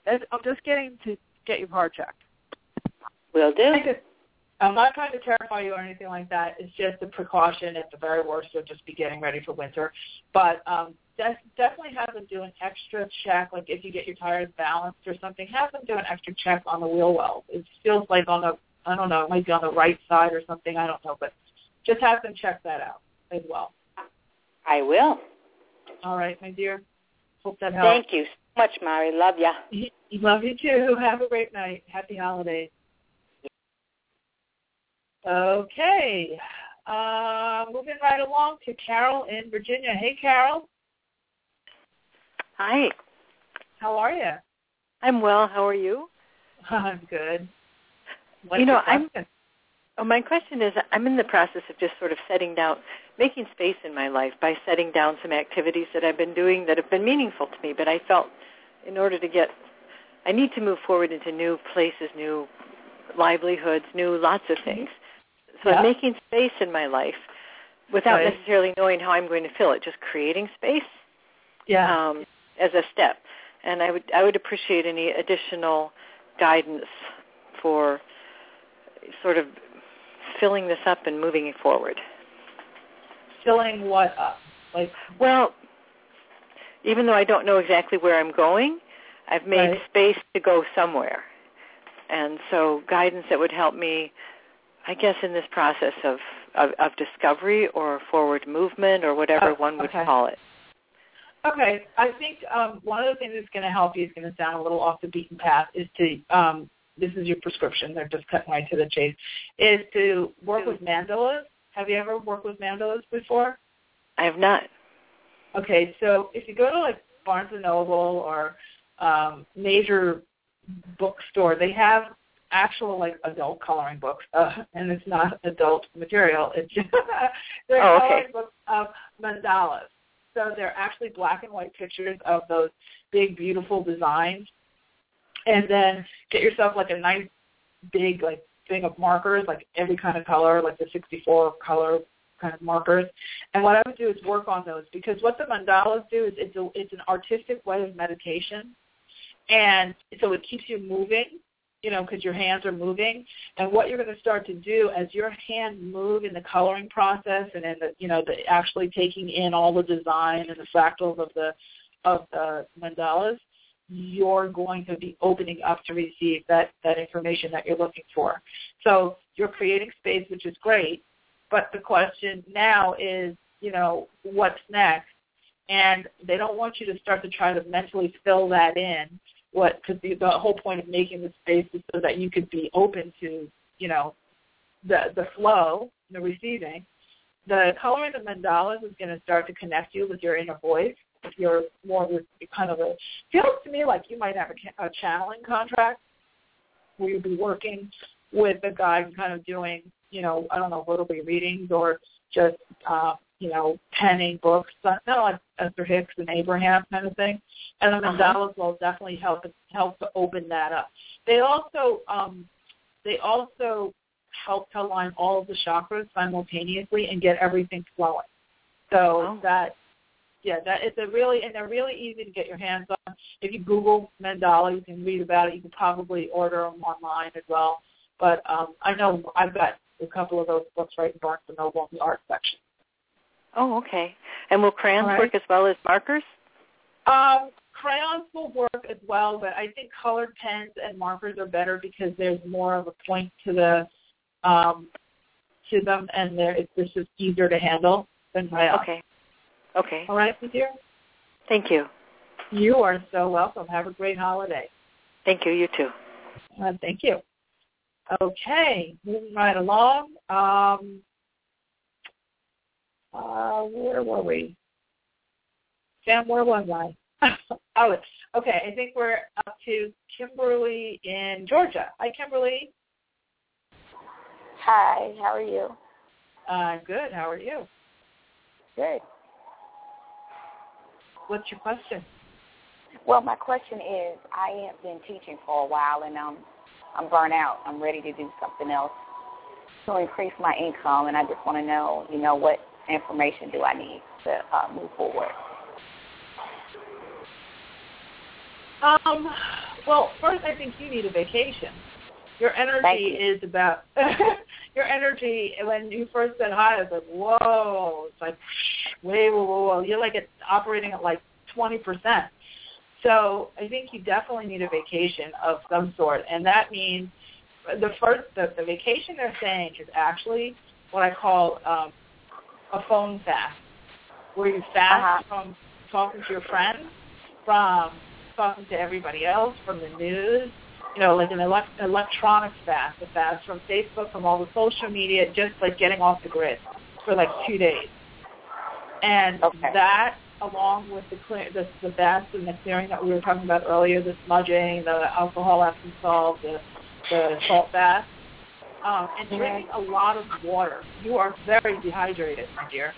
I'm just getting to get your car checked. Will do. I'm not trying to terrify you or anything like that. It's just a precaution. At the very worst, you'll just be getting ready for winter. But um, def- definitely have them do an extra check. Like if you get your tires balanced or something, have them do an extra check on the wheel well. It feels like on the I don't know, it might be on the right side or something. I don't know, but just have them check that out as well. I will. All right, my dear. Hope that helps. Thank you. Much, Mari. Love ya. Love you too. Have a great night. Happy holidays. Okay. Uh, moving right along to Carol in Virginia. Hey, Carol. Hi. How are you? I'm well. How are you? I'm good. What's you know, your I'm. Oh, my question is, I'm in the process of just sort of setting down, making space in my life by setting down some activities that I've been doing that have been meaningful to me. But I felt, in order to get, I need to move forward into new places, new livelihoods, new lots of things. So Yeah. I'm making space in my life without Right. necessarily knowing how I'm going to fill it. Just creating space Yeah. um, as a step. And I would I would appreciate any additional guidance for sort of filling this up and moving it forward. Filling what up? Like, Well, even though I don't know exactly where I'm going, I've made Right. space to go somewhere. And so guidance that would help me, I guess, in this process of, of, of discovery or forward movement or whatever Oh, one would okay. call it. Okay, I think um, one of the things that's going to help you is going to sound a little off the beaten path. Is to um, this is your prescription. They're just cutting right to the chase. Is to work with mandalas. Have you ever worked with mandalas before? I have not. Okay, so if you go to like Barnes and Noble or um, major bookstore, they have actual like adult coloring books, uh, and it's not adult material. It's just they're Oh, okay. coloring books of mandalas. So they're actually black and white pictures of those big, beautiful designs. And then get yourself like a nice big like thing of markers, like every kind of color, like the 64 color kind of markers. And what I would do is work on those because what the mandalas do is it's a, it's an artistic way of meditation, and so it keeps you moving, you know, because your hands are moving. And what you're going to start to do as your hands move in the coloring process and in the you know the actually taking in all the design and the fractals of the of the mandalas, you're going to be opening up to receive that that information that you're looking for. So you're creating space, which is great. But the question now is, you know, what's next? And they don't want you to start to try to mentally fill that in. What because the, the whole point of making the space is so that you could be open to, you know, the the flow, the receiving. The coloring the mandalas is going to start to connect you with your inner voice. If you're more of a kind of a feels to me like you might have a, a channeling contract where you'll be working with the guy and kind of doing, you know, I don't know, literally readings or just, uh, you know, penning books, kind of like Esther Hicks and Abraham kind of thing. And the Uh-huh. mandalas will definitely help help to open that up. They also um, they also help to align all of the chakras simultaneously and get everything flowing. So Oh. that yeah, that it's a really and they're really easy to get your hands on. If you Google mandala, you can read about it. You can probably order them online as well. But um, I know I've got a couple of those books right in Barnes and Noble in the art section. Oh, okay. And will crayons right. work as well as markers? Um, crayons will work as well, but I think colored pens and markers are better because there's more of a point to the um, to them, and they're it's it's just easier to handle than crayons. Okay. Okay. All right, my dear. Thank you. You are so welcome. Have a great holiday. Thank you. You too. Uh, thank you. Okay, moving right along. Um, uh, where were we? Sam, where was I? oh, okay. I think we're up to Kimberly in Georgia. Hi, Kimberly. Hi, how are you? Uh, good. How are you? Good. What's your question? Well, my question is, I have been teaching for a while, and I'm I'm burnt out. I'm ready to do something else to increase my income, and I just want to know, you know, what information do I need to uh, move forward? Um, well, first, I think you need a vacation. Your energy you. is about your energy. When you first said hi, I was like, "Whoa!" It's like, "Wait, whoa, whoa, whoa!" You're like at, operating at like twenty percent. So I think you definitely need a vacation of some sort, and that means the first the, the vacation they're saying is actually what I call um, a phone fast, where you fast Uh-huh. from talking to your friends, from talking to everybody else from the news, you know, like an elect- electronics fast, a fast from Facebook, from all the social media, just like getting off the grid for like two days. And okay. that, along with the clear, the, the fast and the clearing that we were talking about earlier, the smudging, the alcohol salt, the, the salt bath, um, and drinking a lot of water. You are very dehydrated, my dear.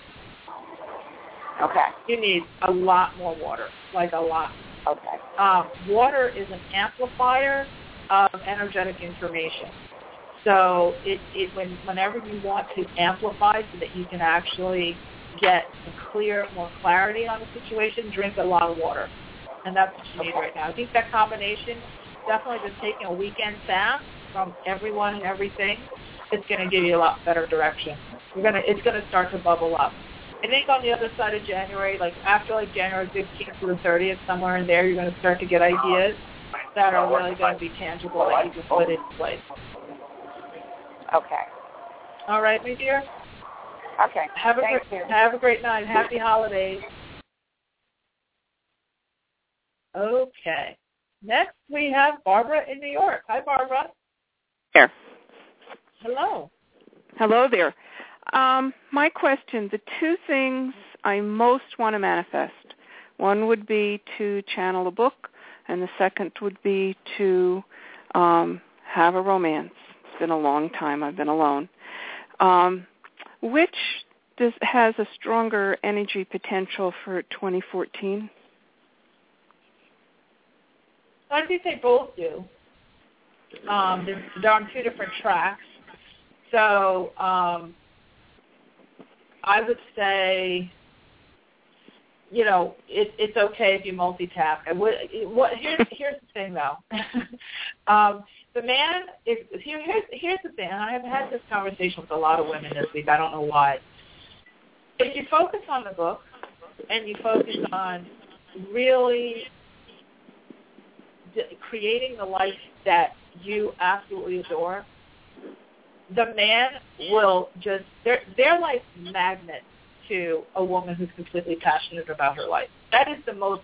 Okay. You need a lot more water, like a lot. Okay. Um, water is an amplifier of energetic information. So it, it when whenever you want to amplify so that you can actually get a clear, more clarity on the situation, drink a lot of water. And that's what you need right now. I think that combination, definitely just taking a weekend fast from everyone and everything, it's going to give you a lot better direction. You're gonna, it's going to start to bubble up. I think on the other side of January, like after like January 15th to the 30th, somewhere in there, you're going to start to get ideas that are really going to be tangible that you can put into place. Okay. All right, my dear. Okay. Have a Thank great you. have a great night. Happy holidays. Okay. Next we have Barbara in New York. Hi, Barbara. Here. Hello. Hello there. Um, my question, the two things I most want to manifest, one would be to channel a book, and the second would be to um, have a romance. It's been a long time I've been alone. Um, which does, has a stronger energy potential for 2014? I think they both do. Um, they're, they're on two different tracks. So um, I would say, you know, it, it's okay if you multitask. I what, here's, here's the thing, though. um, the man is here, here's here's the thing. I have had this conversation with a lot of women this week. I don't know why. If you focus on the book and you focus on really d- creating the life that you absolutely adore, the man will just they're they're like magnets to a woman who's completely passionate about her life. That is the most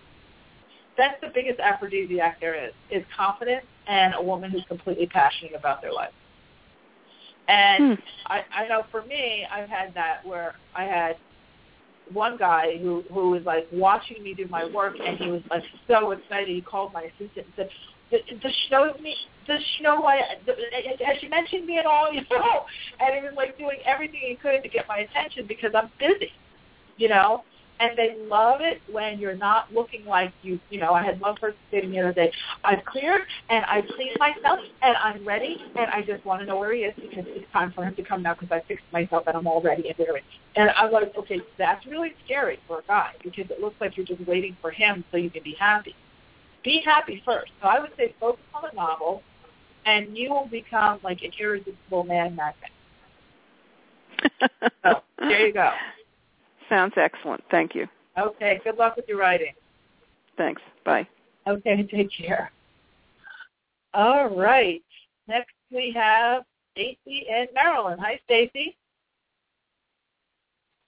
that's the biggest aphrodisiac there is, is confidence and a woman who's completely passionate about their life. And Hmm. I, I know for me, I've had that where I had one guy who who was like watching me do my work, and he was like so excited. He called my assistant and said, "Does she know me? Does she know why? Has she mentioned me at all? You know?" And he was like doing everything he could to get my attention because I'm busy, you know and they love it when you're not looking like you you know i had one person say to me the other day i've cleared and i've cleaned myself and i'm ready and i just want to know where he is because it's time for him to come now because i fixed myself and i'm all ready and ready and i'm like okay that's really scary for a guy because it looks like you're just waiting for him so you can be happy. Be happy first. So i would say focus on the novel and you will become like an irresistible man magnet. So there you go Sounds excellent. Thank you. Okay. Good luck with your writing. Thanks. Bye. Okay. Take care. All right. Next we have Stacy in Maryland. Hi, Stacy.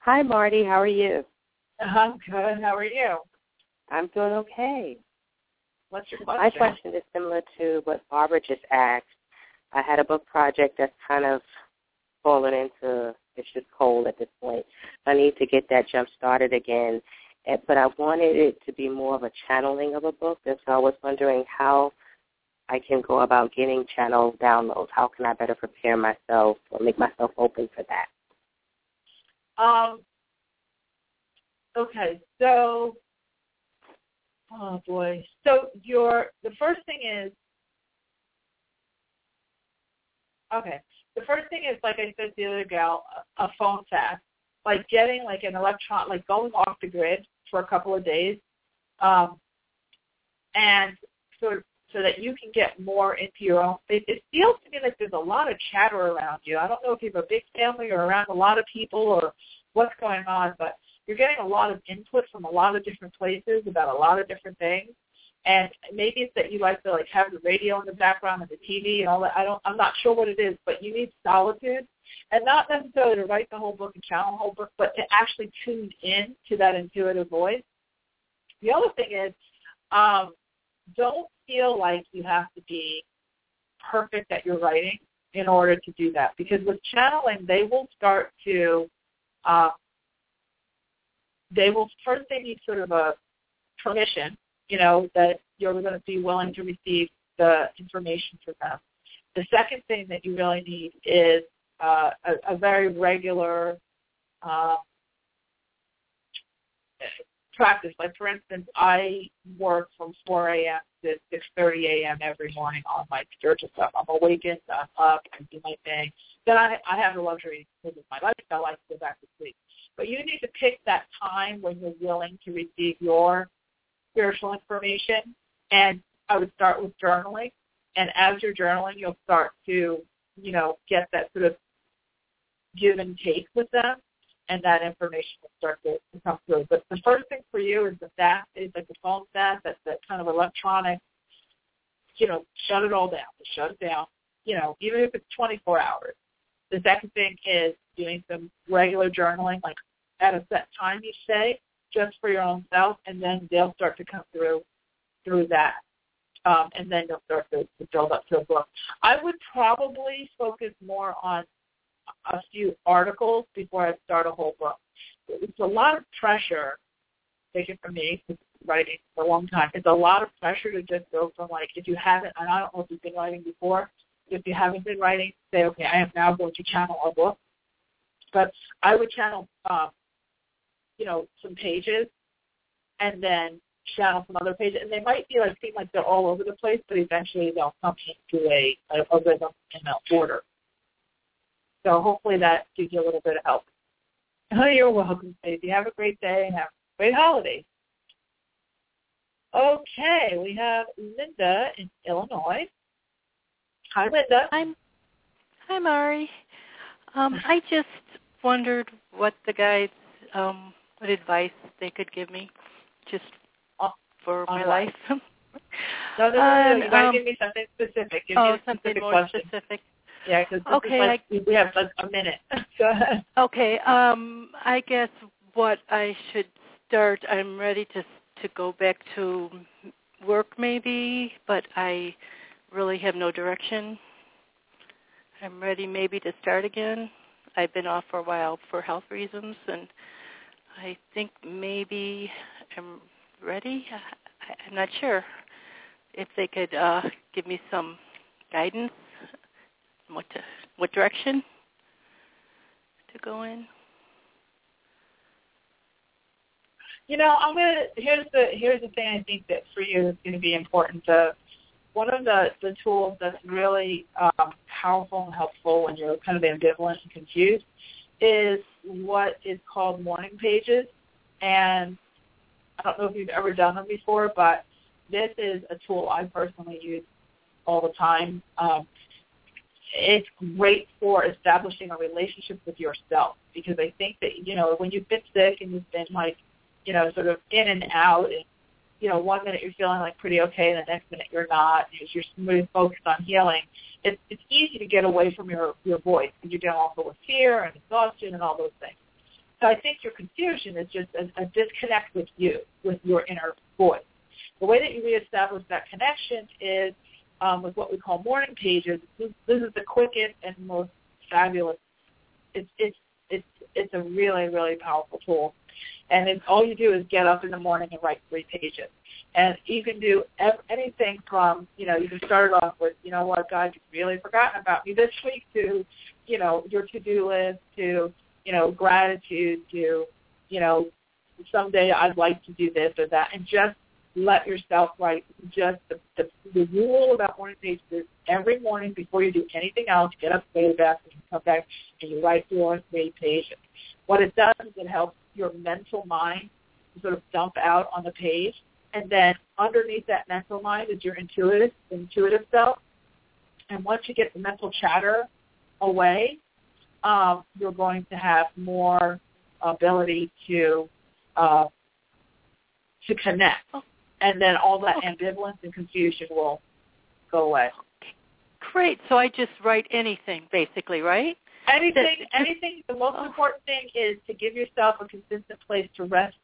Hi, Marty. How are you? I'm good. How are you? I'm doing okay. What's your question? My question is similar to what Barbara just asked. I had a book project that's kind of fallen into it's just cold at this point. I need to get that jump started again. But I wanted it to be more of a channeling of a book, and so I was wondering how I can go about getting channel downloads. How can I better prepare myself or make myself open for that? Um. Okay, so oh boy, so your the first thing is okay. The first thing is like I said the other gal, a a phone fast, like getting like an electron, like going off the grid for a couple of days, um, and so so that you can get more into your own. It, it feels to me like there's a lot of chatter around you. I don't know if you have a big family or around a lot of people or what's going on, but you're getting a lot of input from a lot of different places about a lot of different things. And maybe it's that you like to like have the radio in the background and the TV and all that. I don't. I'm not sure what it is, but you need solitude, and not necessarily to write the whole book and channel the whole book, but to actually tune in to that intuitive voice. The other thing is, um, don't feel like you have to be perfect at your writing in order to do that because with channeling they will start to uh, they will first they need sort of a permission you know that you're going to be willing to receive the information from them the second thing that you really need is uh, a, a very regular uh, practice. Like for instance, I work from 4 a.m. to 6:30 a.m. every morning on my spiritual stuff. I'm awakened, I'm up, I do my thing. Then I I have the luxury because of my lifestyle, I can go back to sleep. But you need to pick that time when you're willing to receive your spiritual information. And I would start with journaling. And as you're journaling, you'll start to, you know, get that sort of give and take with them and that information will start to, to come through. But the first thing for you is the that is like the phone that that kind of electronic, you know, shut it all down. Shut it down. You know, even if it's 24 hours. The second thing is doing some regular journaling, like at a set time each day, just for your own self, and then they'll start to come through through that. Um, and then you'll start to, to build up to a book. I would probably focus more on a few articles before I start a whole book. It's a lot of pressure, take it from me, writing for a long time. It's a lot of pressure to just go from like, if you haven't, and I don't know if you've been writing before, if you haven't been writing, say, okay, I am now going to channel a book. But I would channel, um, you know, some pages and then channel some other pages. And they might be like, seem like they're all over the place, but eventually they'll come into a, a, a rhythm and an order. So hopefully that gives you a little bit of help. Oh, you're welcome, Stacey. Have a great day and have a great holiday. Okay, we have Linda in Illinois. Hi, Linda. I'm, hi, Mari. Um, I just wondered what the guys, um, what advice they could give me, just for my life. no, no, no, no. You got to um, give me something specific. Give oh, something more question. specific. Yeah, because okay, like, we have like a minute. Go ahead. Okay, um, I guess what I should start. I'm ready to to go back to work maybe, but I really have no direction. I'm ready maybe to start again. I've been off for a while for health reasons, and I think maybe I'm ready. I, I'm not sure if they could uh, give me some guidance what to, what direction to go in? You know, I'm gonna. Here's the here's the thing. I think that for you is going to be important. To, one of the the tools that's really um, powerful and helpful when you're kind of ambivalent and confused is what is called morning pages. And I don't know if you've ever done them before, but this is a tool I personally use all the time. Um, it's great for establishing a relationship with yourself because I think that you know when you've been sick and you've been like you know sort of in and out and you know one minute you're feeling like pretty okay and the next minute you're not and you're really focused on healing it's it's easy to get away from your your voice because you're dealing also with fear and exhaustion and all those things so I think your confusion is just a, a disconnect with you with your inner voice the way that you reestablish that connection is um, with what we call morning pages. This, this is the quickest and most fabulous. It's it's it's it's a really really powerful tool, and it's all you do is get up in the morning and write three pages. And you can do ev- anything from, you know, you can start it off with, you know what, God, you've really forgotten about me this week, to, you know, your to-do list, to, you know, gratitude, to, you know, someday I'd like to do this or that, and just let yourself write just the, the, the rule about morning pages is every morning before you do anything else, get up, go to the bathroom, come back, and you write your three pages. What it does is it helps your mental mind sort of dump out on the page, and then underneath that mental mind is your intuitive intuitive self. And once you get the mental chatter away, um, you're going to have more ability to uh, to connect and then all that ambivalence and confusion will go away. Great. So I just write anything, basically, right? Anything, anything. The most important thing is to give yourself a consistent place to rest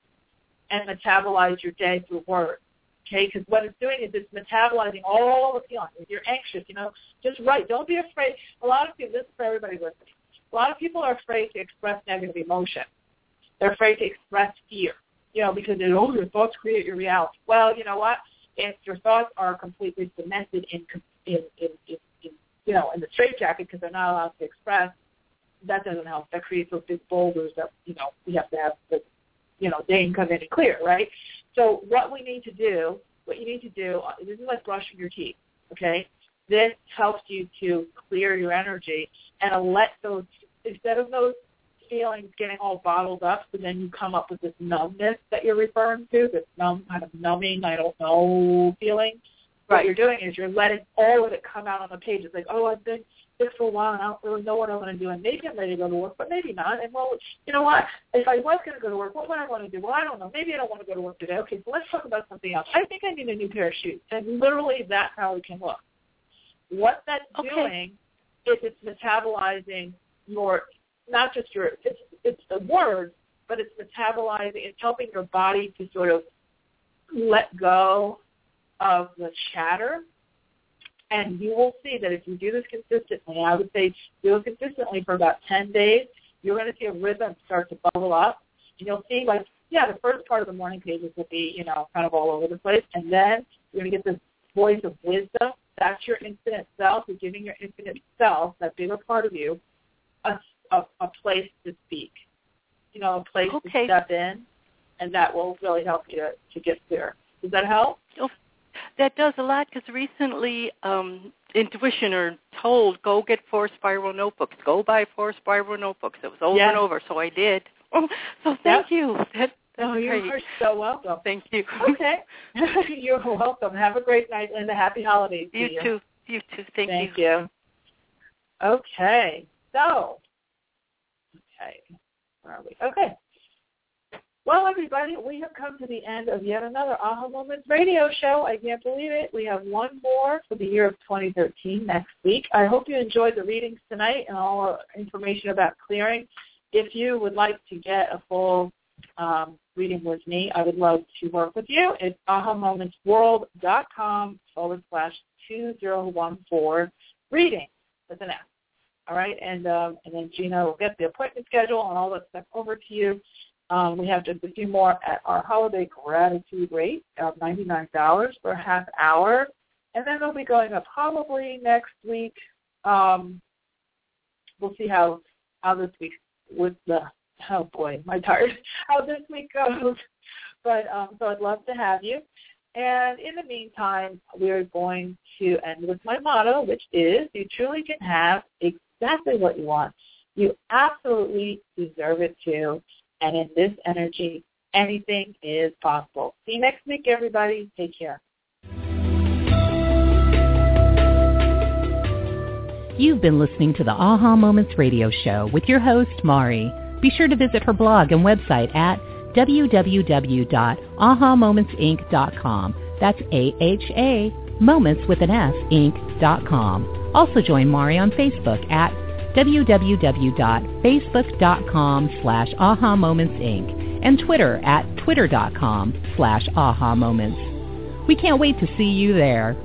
and metabolize your day through words. okay? Because what it's doing is it's metabolizing all the feelings. If you're anxious, you know, just write. Don't be afraid. A lot of people, this is for everybody listening. A lot of people are afraid to express negative emotion. They're afraid to express fear, you know, because they oh, your thoughts create your reality. Well, you know what? If your thoughts are completely cemented in, in, in, in, in you know, in the straitjacket because they're not allowed to express, that doesn't help. That creates those big boulders that, you know, we have to have the, you know, they can come in and clear, right? So what we need to do, what you need to do, uh, this is like brushing your teeth, okay? This helps you to clear your energy and let those, instead of those feelings getting all bottled up, so then you come up with this numbness that you're referring to, this numb kind of numbing, I don't know feeling. Right. What you're doing is you're letting all of it come out on the page. It's like, oh, I've been sick for a while and I don't really know what I want to do, and maybe I'm ready to go to work, but maybe not. And well, you know what? If I was going to go to work, what would I want to do? Well, I don't know. Maybe I don't want to go to work today. Okay, so let's talk about something else. I think I need a new pair of shoes, and literally that's how it can look. What that's okay. doing is it's metabolizing your not just your it's it's the words, but it's metabolizing. It's helping your body to sort of let go of the chatter. And you will see that if you do this consistently, I would say do it consistently for about 10 days, you're going to see a rhythm start to bubble up. And you'll see, like, yeah, the first part of the morning pages will be, you know, kind of all over the place. And then you're going to get this voice of wisdom. That's your infinite self. You're giving your infinite self, that bigger part of you, a a, a place to speak, you know, a place okay. to step in, and that will really help you to, to get there. Does that help? Oh, That does a lot because recently um, intuition or told go get four spiral notebooks, go buy four spiral notebooks. It was over and over, so I did. Oh, so thank yep. you. That, that's oh, you're so welcome. Thank you. Okay. you're welcome. Have a great night and a happy holidays. You, you. too. You too. Thank, Thank you. you. Okay. So Okay. Where are we? Okay. Well, everybody, we have come to the end of yet another Aha Moments radio show. I can't believe it. We have one more for the year of 2013 next week. I hope you enjoyed the readings tonight and all the information about clearing. If you would like to get a full um, reading with me, I would love to work with you. It's ahamomentsworld.com forward slash 2014 reading with an F. All right, and um, and then Gina will get the appointment schedule and all that stuff over to you. Um, we have a few more at our holiday gratitude rate of $99 for a half hour. And then they'll be going up probably next week. Um, we'll see how, how this week with the, oh boy, my tired, how this week goes. But um, so I'd love to have you. And in the meantime, we're going to end with my motto, which is you truly can have exactly what you want. You absolutely deserve it too. And in this energy, anything is possible. See you next week, everybody. Take care. You've been listening to the Aha Moments radio show with your host, Mari. Be sure to visit her blog and website at www.ahamomentsinc.com. That's A-H-A, moments with an S, inc.com. Also join Mari on Facebook at www.facebook.com slash aha moments inc and Twitter at twitter.com slash aha moments. We can't wait to see you there.